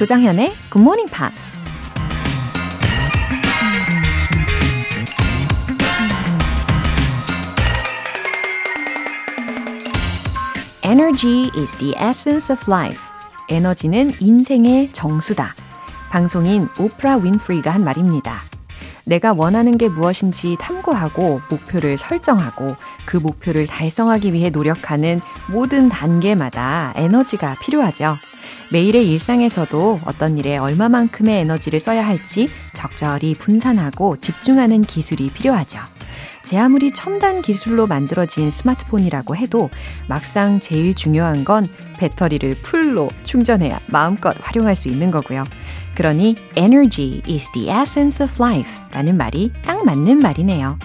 조장현의 Good Morning Pops. Energy is the essence of life. 에너지는 인생의 정수다. 방송인 오프라 윈프리가 한 말입니다. 내가 원하는 게 무엇인지 탐구하고 목표를 설정하고 그 목표를 달성하기 위해 노력하는 모든 단계마다 에너지가 필요하죠. 매일의 일상에서도 어떤 일에 얼마만큼의 에너지를 써야 할지 적절히 분산하고 집중하는 기술이 필요하죠. 제 아무리 첨단 기술로 만들어진 스마트폰이라고 해도 막상 제일 중요한 건 배터리를 풀로 충전해야 마음껏 활용할 수 있는 거고요. 그러니 energy is the essence of life 라는 말이 딱 맞는 말이네요.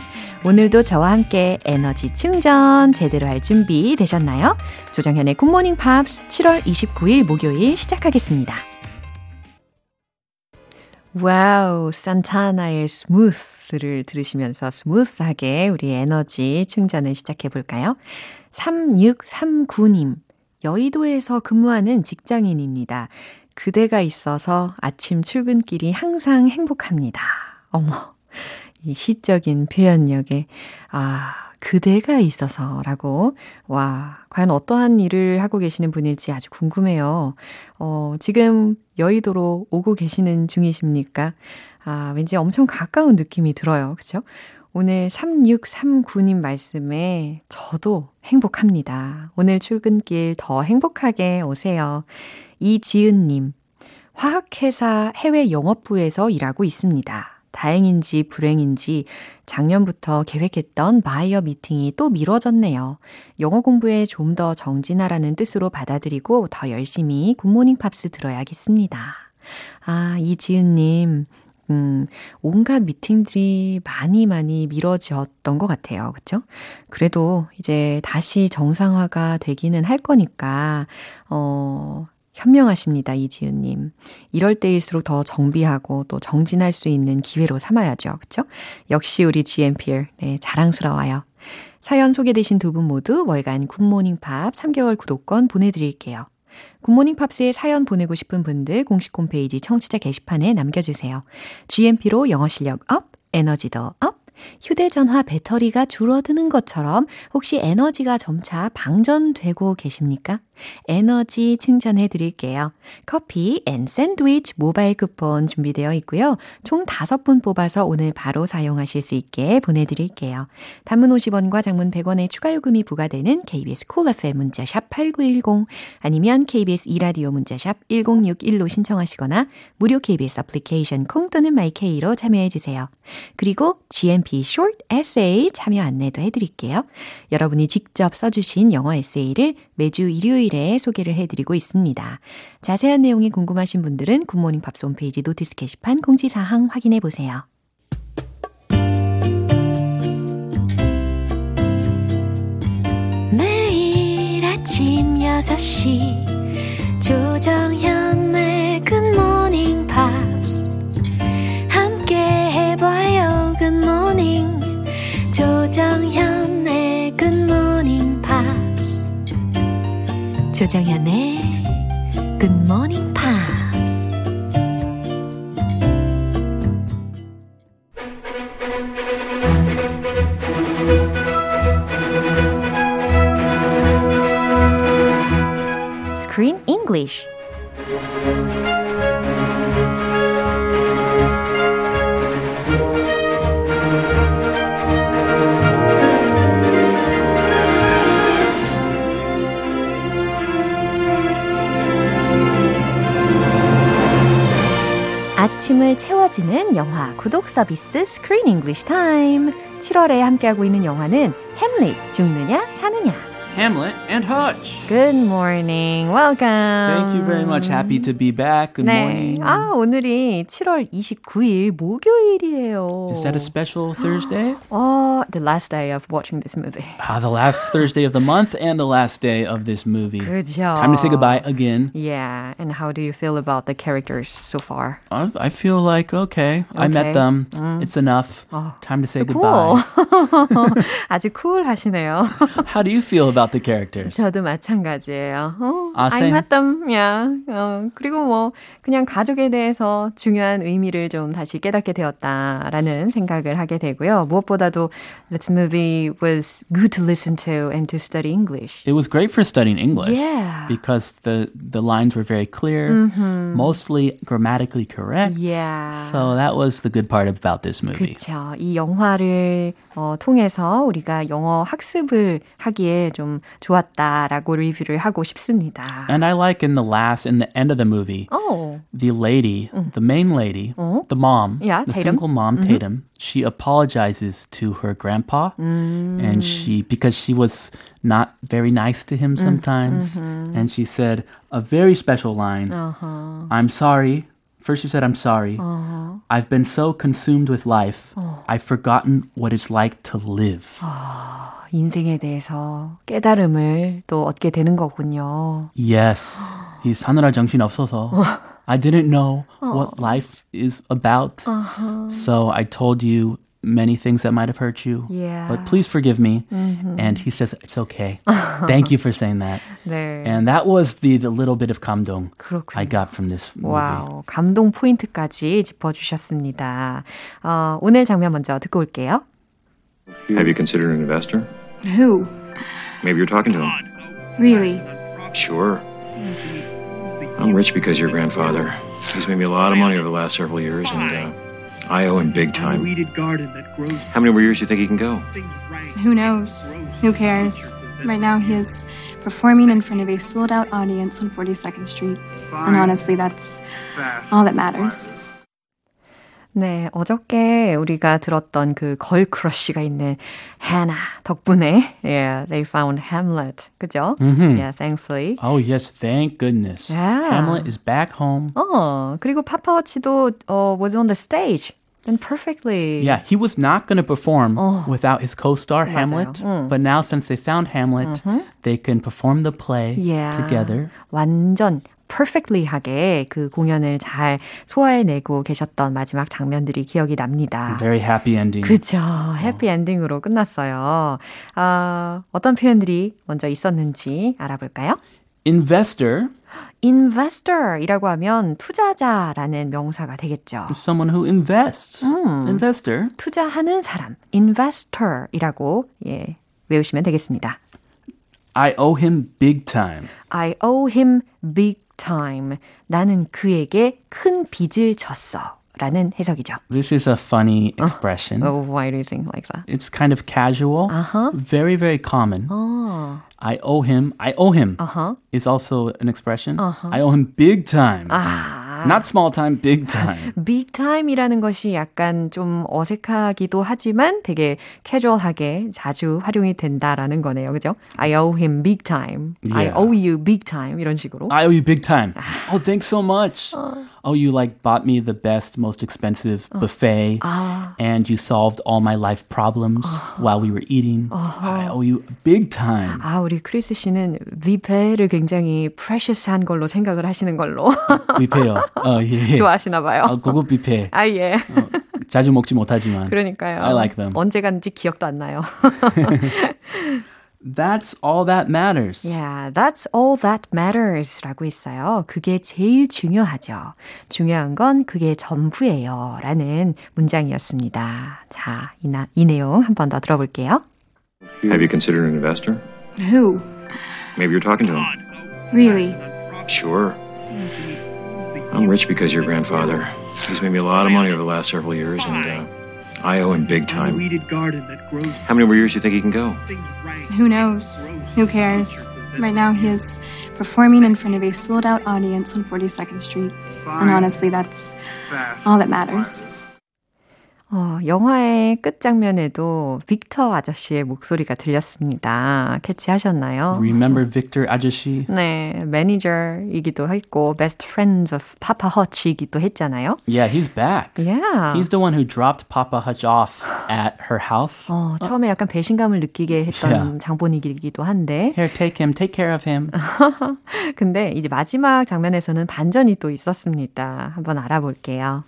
오늘도 저와 함께 에너지 충전 제대로 할 준비 되셨나요? 조정현의 굿모닝 팝스 7월 29일 목요일 시작하겠습니다. Wow, 산타나의 Smooth를 들으시면서 스무스하게 우리 에너지 충전을 시작해 볼까요? 3639님, 여의도에서 근무하는 직장인입니다. 그대가 있어서 아침 출근길이 항상 행복합니다. 어머, 이 시적인 표현력에, 아, 그대가 있어서라고. 와, 과연 어떠한 일을 하고 계시는 분일지 아주 궁금해요. 어, 지금 여의도로 오고 계시는 중이십니까? 아, 왠지 엄청 가까운 느낌이 들어요. 그쵸? 오늘 3639님 말씀에 저도 행복합니다. 오늘 출근길 더 행복하게 오세요. 이지은님, 화학회사 해외 영업부에서 일하고 있습니다. 다행인지 불행인지 작년부터 계획했던 바이어 미팅이 또 미뤄졌네요. 영어 공부에 좀 더 정진하라는 뜻으로 받아들이고 더 열심히 굿모닝 팝스 들어야겠습니다. 아, 이지은님, 음, 온갖 미팅들이 많이 많이 미뤄졌던 것 같아요. 그쵸? 그래도 이제 다시 정상화가 되기는 할 거니까, 어, 현명하십니다, 이지은님. 이럴 때일수록 더 정비하고 또 정진할 수 있는 기회로 삼아야죠. 그쵸? 역시 우리 GMPer. 네, 자랑스러워요. 사연 소개되신 두 분 모두 월간 굿모닝 팝 3개월 구독권 보내드릴게요. 굿모닝 팝스에 사연 보내고 싶은 분들 공식 홈페이지 청취자 게시판에 남겨주세요. GMP로 영어 실력 up, 에너지도 up, 휴대전화 배터리가 줄어드는 것처럼 혹시 에너지가 점차 방전되고 계십니까? 에너지 충전해 드릴게요. 커피 and 샌드위치 모바일 쿠폰 준비되어 있고요. 총 5분 뽑아서 오늘 바로 사용하실 수 있게 보내드릴게요. 단문 50원과 장문 100원의 추가 요금이 부과되는 KBS Cool FM 문자샵 8910 아니면 KBS 2라디오 문자샵 1061로 신청하시거나 무료 KBS 애플리케이션 콩 또는 마이케이로 참여해 주세요. 그리고 GMP Short Essay 참여 안내도 해드릴게요. 여러분이 직접 써주신 영어 에세이를 매주 일요일 에 소개를 해드리고 있습니다. 자세한 내용이 궁금하신 분들은 굿모닝 팝스 홈페이지 notice 게시판 공지사항 확인해 보세요. 매일 아침 6시 조정현의 굿모닝 팝스 함께 해봐요 굿모닝 조정현 조정현의 Pops. 채워주는 영화 구독 서비스 Screen English Time. 7월에 함께하고 있는 영화는 햄릿 죽느냐 사느냐. Hamlet and Hutch. Good morning. Welcome. Thank you very much. Happy to be back. Good 네. morning. 아, 오늘이 7월 29일 목요일이에요. Is that a special Thursday? Oh, the last day of watching this movie. Ah, the last Thursday of the month and the last day of this movie. 그죠. Time to say goodbye again. Yeah, and how do you feel about the characters so far? I, I feel like okay, I met Okay. them. It's enough. Oh, Time to say so cool. goodbye. 아주 cool 하시네요. How do you feel about about the characters. 저도 마찬가지예요. 어, 아, I'm same. at them. Yeah. 어, 그리고 뭐 그냥 가족에 대해서 중요한 의미를 좀 다시 깨닫게 되었다라는 생각을 하게 되고요. 무엇보다도 this movie was good to listen to and to study English. It was great for studying English Yeah. because the the lines were very clear, mostly grammatically correct. Yeah. So that was the good part about this movie. 그렇죠. 이 영화를 어, 통해서 우리가 영어 학습을 하기에 좀 좋았다라고 리뷰를 하고 싶습니다. And I like in the last, in the end of the movie, 어, the lady, the main lady, the mom, Yeah, the Tatum. single mom, Tatum, she apologizes to her grandpa, and she because she was not very nice to him sometimes, and she said a very special line. I'm sorry. First, she said, "I'm sorry. I've been so consumed with life, I've forgotten what it's like to live." 인생에 대해서 깨달음을 또 얻게 되는 거군요. Yes, 이 사느라 정신 없어서. I didn't know what life is about. So I told you many things that might have hurt you. Yeah. But please forgive me. And he says, It's okay. Thank you for saying that. 네. And that was the, the little bit of 감동 그렇군요. I got from this movie. 와우, 감동 포인트까지 짚어주셨습니다. 어, 오늘 장면 먼저 듣고 올게요. Have you considered an investor? Who? Maybe you're talking to him. Really? Sure. I'm rich because your grandfather. He's made me a lot of money over the last several years, and uh, I owe him big time. weeded garden that grows How many more years do you think he can go? Who knows? Who cares? Right now, he is performing in front of a sold out audience on 42nd Street. And honestly, that's all that matters. 네, 어저께 우리가 들었던 그 걸 크러쉬가 있는 하나 덕분에 yeah, they found Hamlet. 그죠? Yeah, thankfully. Oh, yes, thank goodness. Yeah. Hamlet is back home. 어, 그리고 파파워치도 어, was on the stage. Then perfectly. Yeah, he was not going to perform without his co-star Hamlet, 음. but now since they found Hamlet, they can perform the play Yeah. together. 완전 perfectly 하게 그 공연을 잘 소화해내고 계셨던 마지막 장면들이 기억이 납니다. Very happy ending. 그죠. 해피 엔딩으로 끝났어요. 아, 어떤 표현들이 먼저 있었는지 알아볼까요? Investor investor이라고 하면 투자자라는 명사가 되겠죠. someone who invests. Investor. 투자하는 사람, investor이라고 예, 외우시면 되겠습니다. I owe him big time. I owe him big time. 나는 그에게 큰 빚을 졌어. 라는 해석이죠. This is a funny expression. Oh, why do you think like that? It's kind of casual, very, very common. 어, I owe him. I owe him 어허. is also an expression. I owe him big time. 아, Not small time, big time. big time이라는 것이 약간 좀 어색하기도 하지만 되게 캐주얼하게 자주 활용이 된다라는 거네요. 그죠? I owe him big time. I Yeah. owe you big time. 이런 식으로. I owe you big time. Oh, thanks so much. Oh, you like bought me the best, most expensive buffet, and you solved all my life problems while we were eating. I owe you big time. 아, 우리 크리스 씨는 뷔페를 굉장히 precious한 걸로 생각을 하시는 걸로 뷔페요. 어, 예. 좋아하시나 봐요. 어, 고급 뷔페. 아, 예. 자주 먹지 못하지만. 그러니까요. I like them. 언제 갔는지 기억도 안 나요. That's all that matters. Yeah, that's all that matters 라고 했어요. 그게 제일 중요하죠. 중요한 건 그게 전부예요. 라는 문장이었습니다. 자, 이, 나, 이 내용 한 번 더 들어볼게요. Have you considered an investor? Who? Maybe you're talking to him. Really? Sure. I'm rich because your grandfather. He's made me a lot of money over the last several years, and uh, I owe him big time. weeded garden that grows How many more years do you think he can go? Who knows? Who cares? Right now, he is performing in front of a sold out audience on 42nd Street. And honestly, that's all that matters. 어, 영화의 끝장면에도 빅터 아저씨의 목소리가 들렸습니다. 캐치하셨나요? Remember Victor 아저씨? 네, 매니저이기도 했고 best friends of Papa Hutch이기도 했잖아요. Yeah, he's back. Yeah. He's the one who dropped Papa Hutch off at her house. 어, 처음에 약간 배신감을 느끼게 했던 Yeah. 장본이기도 한데 Here, take him, take care of him. 근데 이제 마지막 장면에서는 반전이 또 있었습니다. 한번 알아볼게요.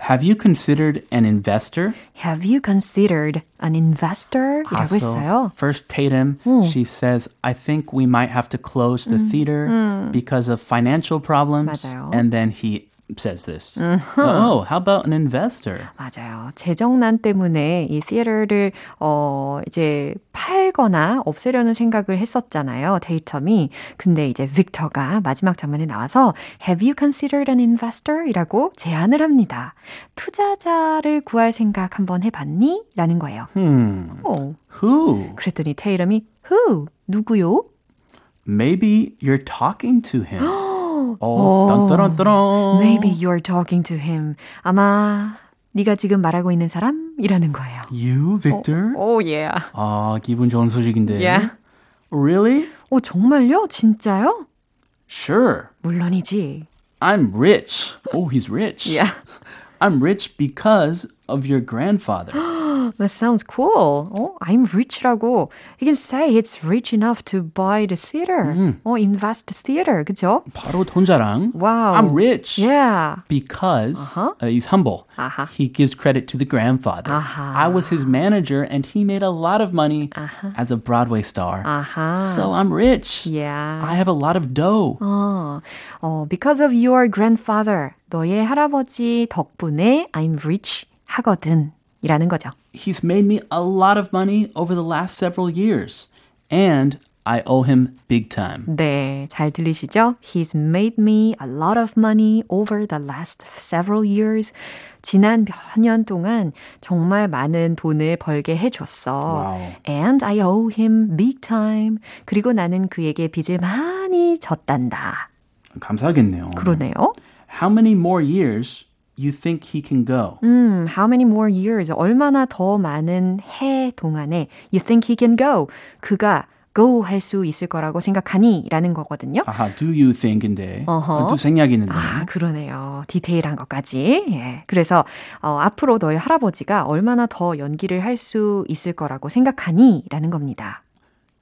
Have you considered an investor? Have you considered an investor? 아, 이라고 so 했어요. first Tatum, she says, I think we might have to close the theater because of financial problems. 맞아요. And then he says this. Oh, how about an investor? 맞아요. 재정난 때문에 이 theater를 어 이제 팔거나 없애려는 생각을 했었잖아요. 데이텀이. 근데 이제 빅터가 마지막 장면에 나와서 Have you considered an investor? 이라고 제안을 합니다. 투자자를 구할 생각 한번 해봤니? 라는 거예요. Hmm. 어, Who? 그랬더니 테이럼이 Who? 누구요? Maybe you're talking to him. Oh, 어. dun. Maybe you're talking to him. 아마 네가 지금 말하고 있는 사람이라는 거예요. You, Victor? 오, yeah. 아, 기분 좋은 소식인데. Yeah. Really? 오, 정말요? 진짜요? Sure. 물론이지. I'm rich. Oh, he's rich. Yeah. I'm rich because of your grandfather. That sounds cool. 어, I'm rich라고. You can say it's rich enough to buy the theater. 어, invest the theater. 그죠? 바로 돈 자랑. Wow. I'm rich. Yeah. Because Uh-huh. uh, he's humble. 아하. He gives credit to the grandfather. 아하. I was his manager and he made a lot of money as a Broadway star. 아하. So I'm rich. Yeah. I have a lot of dough. 어, 어, because of your grandfather. 너의 할아버지 덕분에 I'm rich 하거든. 이라는 거죠. He's made me a lot of money over the last several years. And I owe him big time. 네, 잘 들리시죠? He's made me a lot of money over the last several years. 지난 몇 년 동안 정말 많은 돈을 벌게 해줬어. Wow. And I owe him big time. 그리고 나는 그에게 빚을 많이 졌단다. 감사하겠네요. 그러네요. How many more years you think he can go? 음, how many more years? 얼마나 더 많은 해 동안에 you think he can go? 그가 go 할 수 있을 거라고 생각하니? 라는 거거든요. 아하, do you think인데 어허. 또 생각이 있는데. 아, 그러네요. 디테일한 것까지. 예. 그래서 어, 앞으로 너희 할아버지가 얼마나 더 연기를 할 수 있을 거라고 생각하니? 라는 겁니다.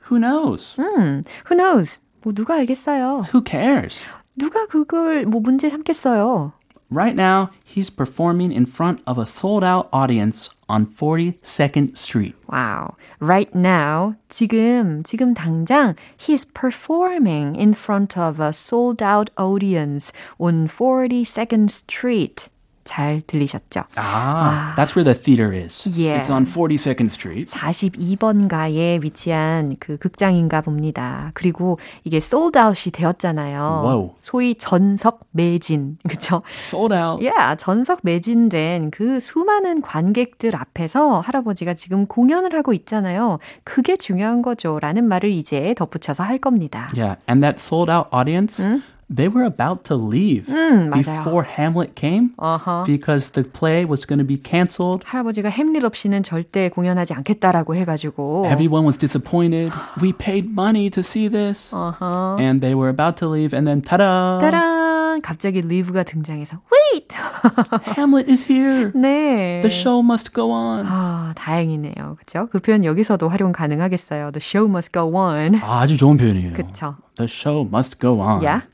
Who knows? 음, who knows? 뭐 누가 알겠어요. Who cares? 누가 그걸 뭐 문제 삼겠어요. Right now, he's performing in front of a sold out audience on 42nd Street. 와우. Right now, 지금, 지금 당장 he's performing in front of a sold out audience on 42nd Street. 잘 들리셨죠? Ah, that's where the theater is. Yeah. It's on 42nd Street. 42번가에 위치한 그 극장인가 봅니다. 그리고 이게 sold out이 되었잖아요. Wow. 소위 전석 매진. 그쵸? Sold out. Yeah, 전석 매진된 그 수많은 관객들 앞에서 할아버지가 지금 공연을 하고 있잖아요. 그게 중요한 거죠. 라는 말을 이제 덧붙여서 할 겁니다. Yeah, and that sold out audience, they were about to leave 음, before Hamlet came 어허. because the play was going to be canceled. 할아버지가 햄릿 없이는 절대 공연하지 않겠다라고 해가지고. Everyone was disappointed. we paid money to see this. 어허. And they were about to leave, and then ta-da! 따란! 갑자기 리브가 등장해서 Wait! Hamlet is here. 네. The show must go on. 아, 다행이네요. 그쵸? 그 표현 여기서도 활용 가능하겠어요. The show must go on. 아주 좋은 표현이에요. 그쵸? The show must go on. Yeah.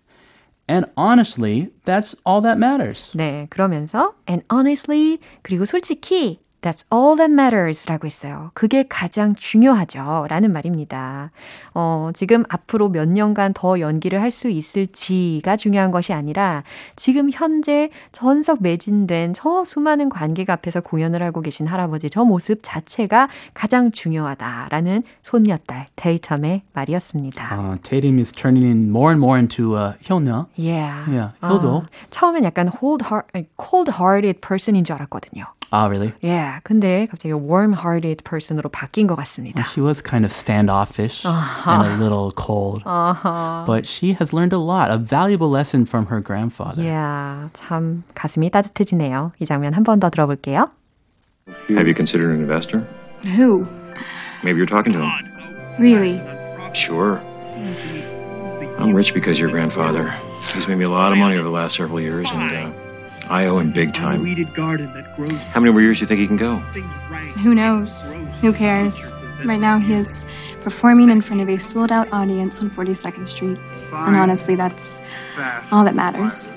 And honestly, that's all that matters. 네, 그러면서 and honestly 그리고 솔직히 That's all that matters 라고 했어요. 그게 가장 중요하죠. 라는 말입니다. 어, 지금 앞으로 몇 년간 더 연기를 할 수 있을지가 중요한 것이 아니라 지금 현재 전석 매진된 저 수많은 관객 앞에서 공연을 하고 계신 할아버지 저 모습 자체가 가장 중요하다라는 손녀딸 데이텀의 말이었습니다. Uh, Tatum is turning in more and more into uh, Hyuna. Yeah. Yeah, 효도. 아, 처음엔 약간 cold heart, cold-hearted person인 줄 알았거든요. Ah, really? Yeah, 근데 갑자기 warm-hearted person으로 바뀐 것 같습니다. She was kind of standoffish and a little cold. But she has learned a lot, a valuable lesson from her grandfather. Yeah, 참 가슴이 따뜻해지네요. 이 장면 한 번 더 들어볼게요. Have you considered an investor? Who? Maybe you're talking to him. Really? Sure. I'm rich because your grandfather. He's made me a lot of money over the last several years, and uh, I owe him big A time. weeded garden that grows How many more years do you think he can go? things right. Who knows? Who cares? Right now, he is performing in front of a sold out audience on 42nd Street. And honestly, that's all that matters.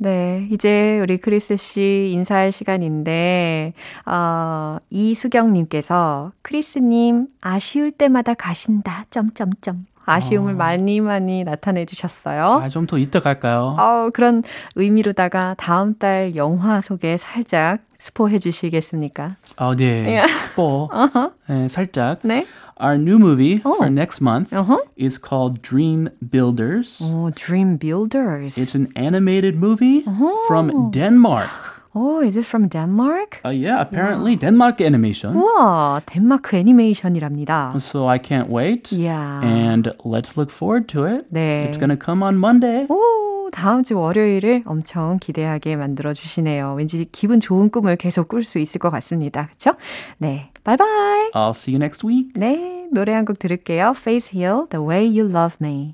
네, 이제 우리 크리스 씨 인사할 시간인데, 어, 이수경님께서 크리스님 아쉬울 때마다 가신다. 점점점. 아쉬움을 어. 많이 많이 나타내 주셨어요. 아, 좀 더 이따 갈까요? 어, 그런 의미로다가 다음 달 영화 소개 살짝 스포해 주시겠습니까? 아, 네. 스포. uh-huh. 네, 살짝. 네. Our new movie oh. for next month uh-huh. is called Dream Builders. Oh, Dream Builders. It's an animated movie uh-huh. from Denmark. Oh, is it from Denmark? Uh, yeah, apparently wow. Denmark animation. 우와, 덴마크 애니메이션이랍니다. So I can't wait. Yeah. And let's look forward to it. 네. It's gonna come on Monday. 오, 다음 주 월요일을 엄청 기대하게 만들어 주시네요. 왠지 기분 좋은 꿈을 계속 꿀 수 있을 것 같습니다. 그렇죠? 네. 바이바이. I'll see you next week. 네, 노래 한 곡 들을게요. Faith Hill, The Way You Love Me.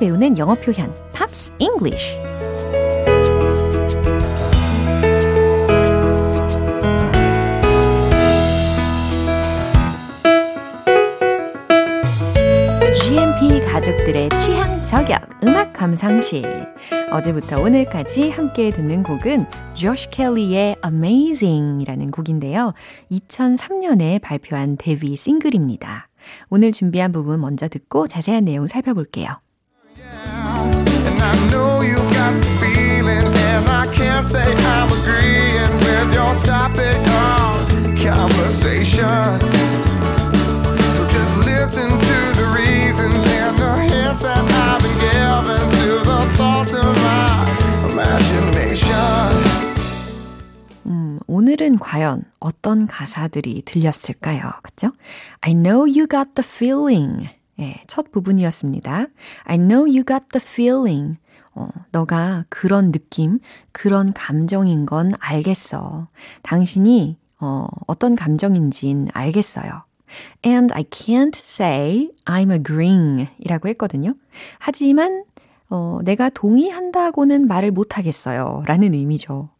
배우는 영어 표현 Pops English GMP 가족들의 취향 저격 음악 감상실 어제부터 오늘까지 함께 듣는 곡은 조시 켈리의 Amazing이라는 곡인데요. 2003년에 발표한 데뷔 싱글입니다. 오늘 준비한 부분 먼저 듣고 자세한 내용 살펴볼게요. So just listen to the reasons and the hints that I've been given to the thoughts of my imagination. 오늘은 과연 어떤 가사들이 들렸을까요? 그죠? I know you got the feeling. 예, 첫 부분이었습니다. I know you got the feeling. 어, 너가 그런 느낌, 그런 감정인 건 알겠어. 당신이 어, 어떤 감정인진 알겠어요. And I can't say I'm agreeing 이라고 했거든요. 하지만 어, 내가 동의한다고는 말을 못하겠어요. 라는 의미죠.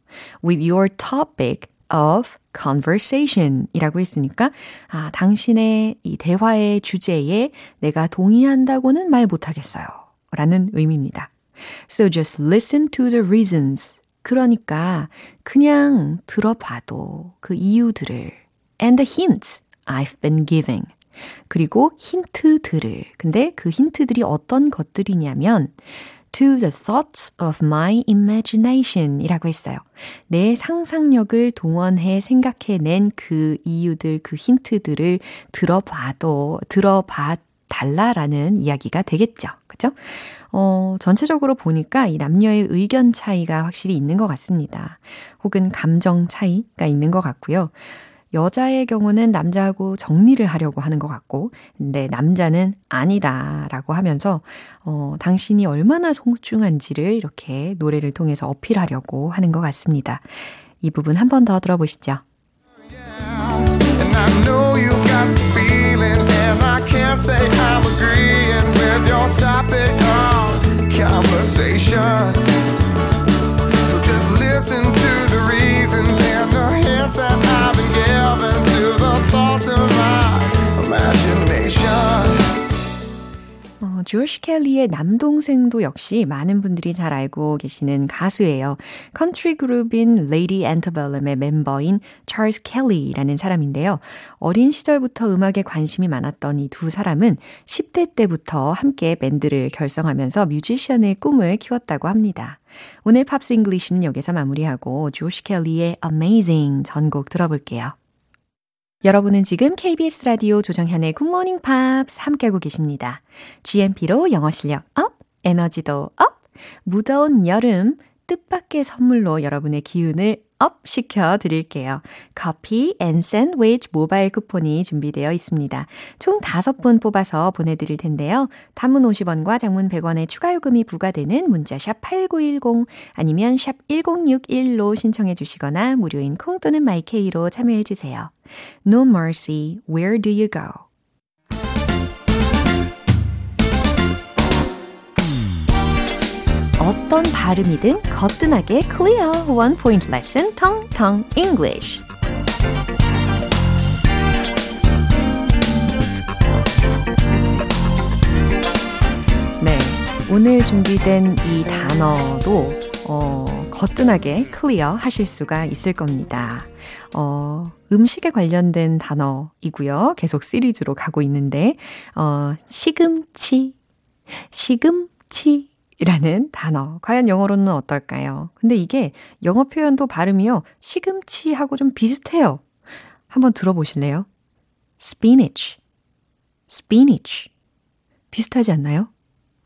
with your topic of conversation 이라고 했으니까, 아, 당신의 이 대화의 주제에 내가 동의한다고는 말 못하겠어요. 라는 의미입니다. So just listen to the reasons. 그러니까 그냥 들어봐도 그 이유들을 and the hints I've been giving. 그리고 힌트들을. 근데 그 힌트들이 어떤 것들이냐면 to the thoughts of my imagination 이라고 했어요. 내 상상력을 동원해 생각해낸 그 이유들, 그 힌트들을 들어봐도, 들어봐 달라라는 이야기가 되겠죠. 그죠? 어, 전체적으로 보니까 이 남녀의 의견 차이가 확실히 있는 것 같습니다. 혹은 감정 차이가 있는 것 같고요. 여자의 경우는 남자하고 정리를 하려고 하는 것 같고, 근데 남자는 아니다라고 하면서, 어, 당신이 얼마나 소중한지를 이렇게 노래를 통해서 어필하려고 하는 것 같습니다. 이 부분 한 번 더 들어보시죠. So 조시 켈리의 남동생도 역시 많은 분들이 잘 알고 계시는 가수예요. 컨트리 그룹인 레이디 앤터벨럼의 멤버인 찰스 켈리라는 사람인데요. 어린 시절부터 음악에 관심이 많았던 이 두 사람은 10대 때부터 함께 밴드를 결성하면서 뮤지션의 꿈을 키웠다고 합니다. 오늘 Pops English는 여기서 마무리하고 조시 켈리의 Amazing 전곡 들어볼게요. 여러분은 지금 KBS 라디오 조정현의 굿모닝 팝스 함께하고 계십니다. GMP로 영어 실력 up, 에너지도 up! 무더운 여름, 뜻밖의 선물로 여러분의 기운을 up 시켜 드릴게요. 커피 and 샌드위치 모바일 쿠폰이 준비되어 있습니다. 총 5분 뽑아서 보내드릴 텐데요. 단문 50원과 장문 100원의 추가 요금이 부과되는 문자 sharp 8910 아니면 sharp 1061로 신청해 주시거나 무료인 콩 또는 마이케이로 참여해 주세요. No Mercy, Where Do You Go? 어떤 발음이든 거뜬하게 one point lesson Tong Tong English. 네, 오늘 준비된 이 단어도 어, 거뜬하게 클리어 하실 수가 있을 겁니다. 어, 음식에 관련된 단어이고요. 계속 시리즈로 가고 있는데 어, 시금치, 시금치 이라는 단어. 과연 영어로는 어떨까요? 근데 이게 영어 표현도 발음이요. 시금치하고 좀 비슷해요. 한번 들어보실래요? spinach, spinach. 비슷하지 않나요?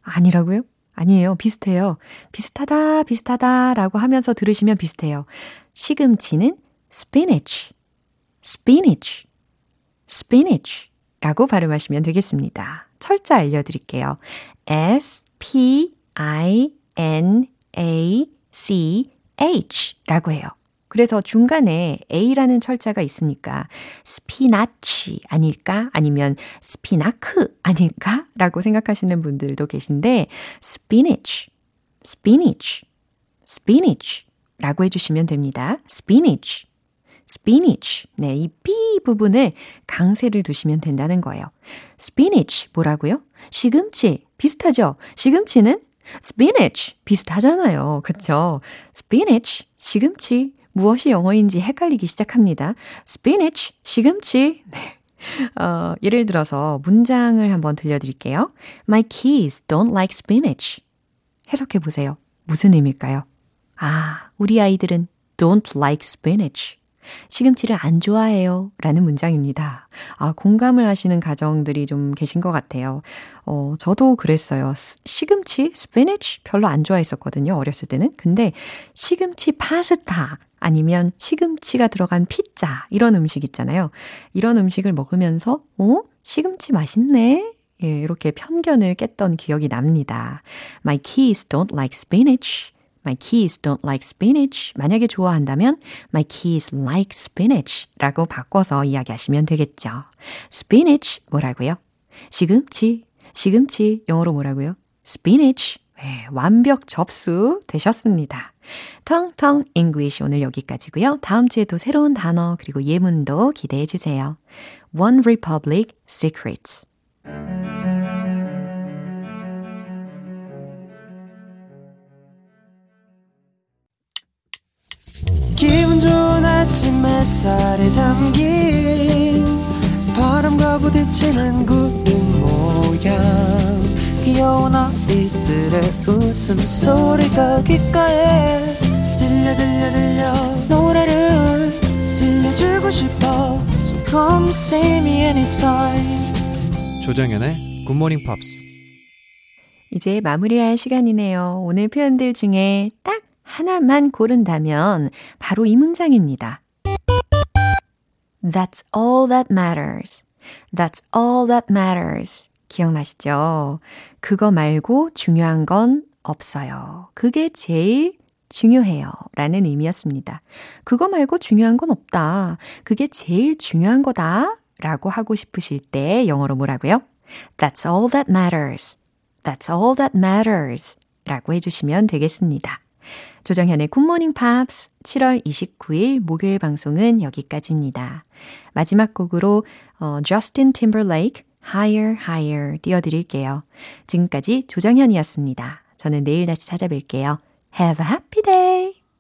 아니라고요? 아니에요. 비슷해요. 비슷하다, 비슷하다 라고 하면서 들으시면 비슷해요. 시금치는 spinach, spinach, spinach 라고 발음하시면 되겠습니다. 철자 알려드릴게요. S, P, I-N-A-C-H 라고 해요. 그래서 중간에 A라는 철자가 있으니까 스피나치 아닐까? 아니면 스피나크 아닐까? 라고 생각하시는 분들도 계신데 spinach, spinach, spinach 라고 해주시면 됩니다. spinach, spinach. 네, 이 B 부분을 강세를 두시면 된다는 거예요. spinach 뭐라고요? 시금치. 비슷하죠? 시금치는 spinach 비슷하잖아요. 그쵸? spinach 시금치 무엇이 영어인지 헷갈리기 시작합니다. spinach 시금치 네. 어, 예를 들어서 문장을 한번 들려드릴게요. My kids don't like spinach. 해석해 보세요. 무슨 의미일까요? 아, 우리 아이들은 don't like spinach. 시금치를 안 좋아해요. 라는 문장입니다. 아, 공감을 하시는 가정들이 좀 계신 것 같아요. 어, 저도 그랬어요. 시금치, 스피니치 별로 안 좋아했었거든요. 어렸을 때는. 근데 시금치 파스타 아니면 시금치가 들어간 피자 이런 음식 있잖아요. 이런 음식을 먹으면서 어? 시금치 맛있네. 예, 이렇게 편견을 깼던 기억이 납니다. My kids don't like spinach. My kids don't like spinach. 만약에 좋아한다면 My kids like spinach 라고 바꿔서 이야기하시면 되겠죠. spinach 뭐라고요? 시금치. 시금치 영어로 뭐라고요? spinach. 네, 완벽 접수 되셨습니다. 텅텅 English 오늘 여기까지고요. 다음 주에도 새로운 단어 그리고 예문도 기대해 주세요. One Republic Secrets 기분 좋은 아침 햇살에 담긴 바람과 부딪히는 구름 모양. 귀여운 아이들의 웃음소리가 귓가에 들려 들려 들려. 노래를 들려주고 싶어. So come see me anytime. 조정연의 굿모닝 팝스 이제 마무리할 시간이네요. 오늘 표현들 중에 딱 하나만 고른다면 바로 이 문장입니다. That's all that matters. That's all that matters. 기억나시죠? 그거 말고 중요한 건 없어요. 그게 제일 중요해요. 라는 의미였습니다. 그거 말고 중요한 건 없다. 그게 제일 중요한 거다. 라고 하고 싶으실 때 영어로 뭐라고요? That's all that matters. That's all that matters. 라고 해주시면 되겠습니다. 조정현의 굿모닝 팝스 7월 29일 목요일 방송은 여기까지입니다. 마지막 곡으로 어, Justin Timberlake Higher Higher 띄워드릴게요. 지금까지 조정현이었습니다. 저는 내일 다시 찾아뵐게요. Have a happy day!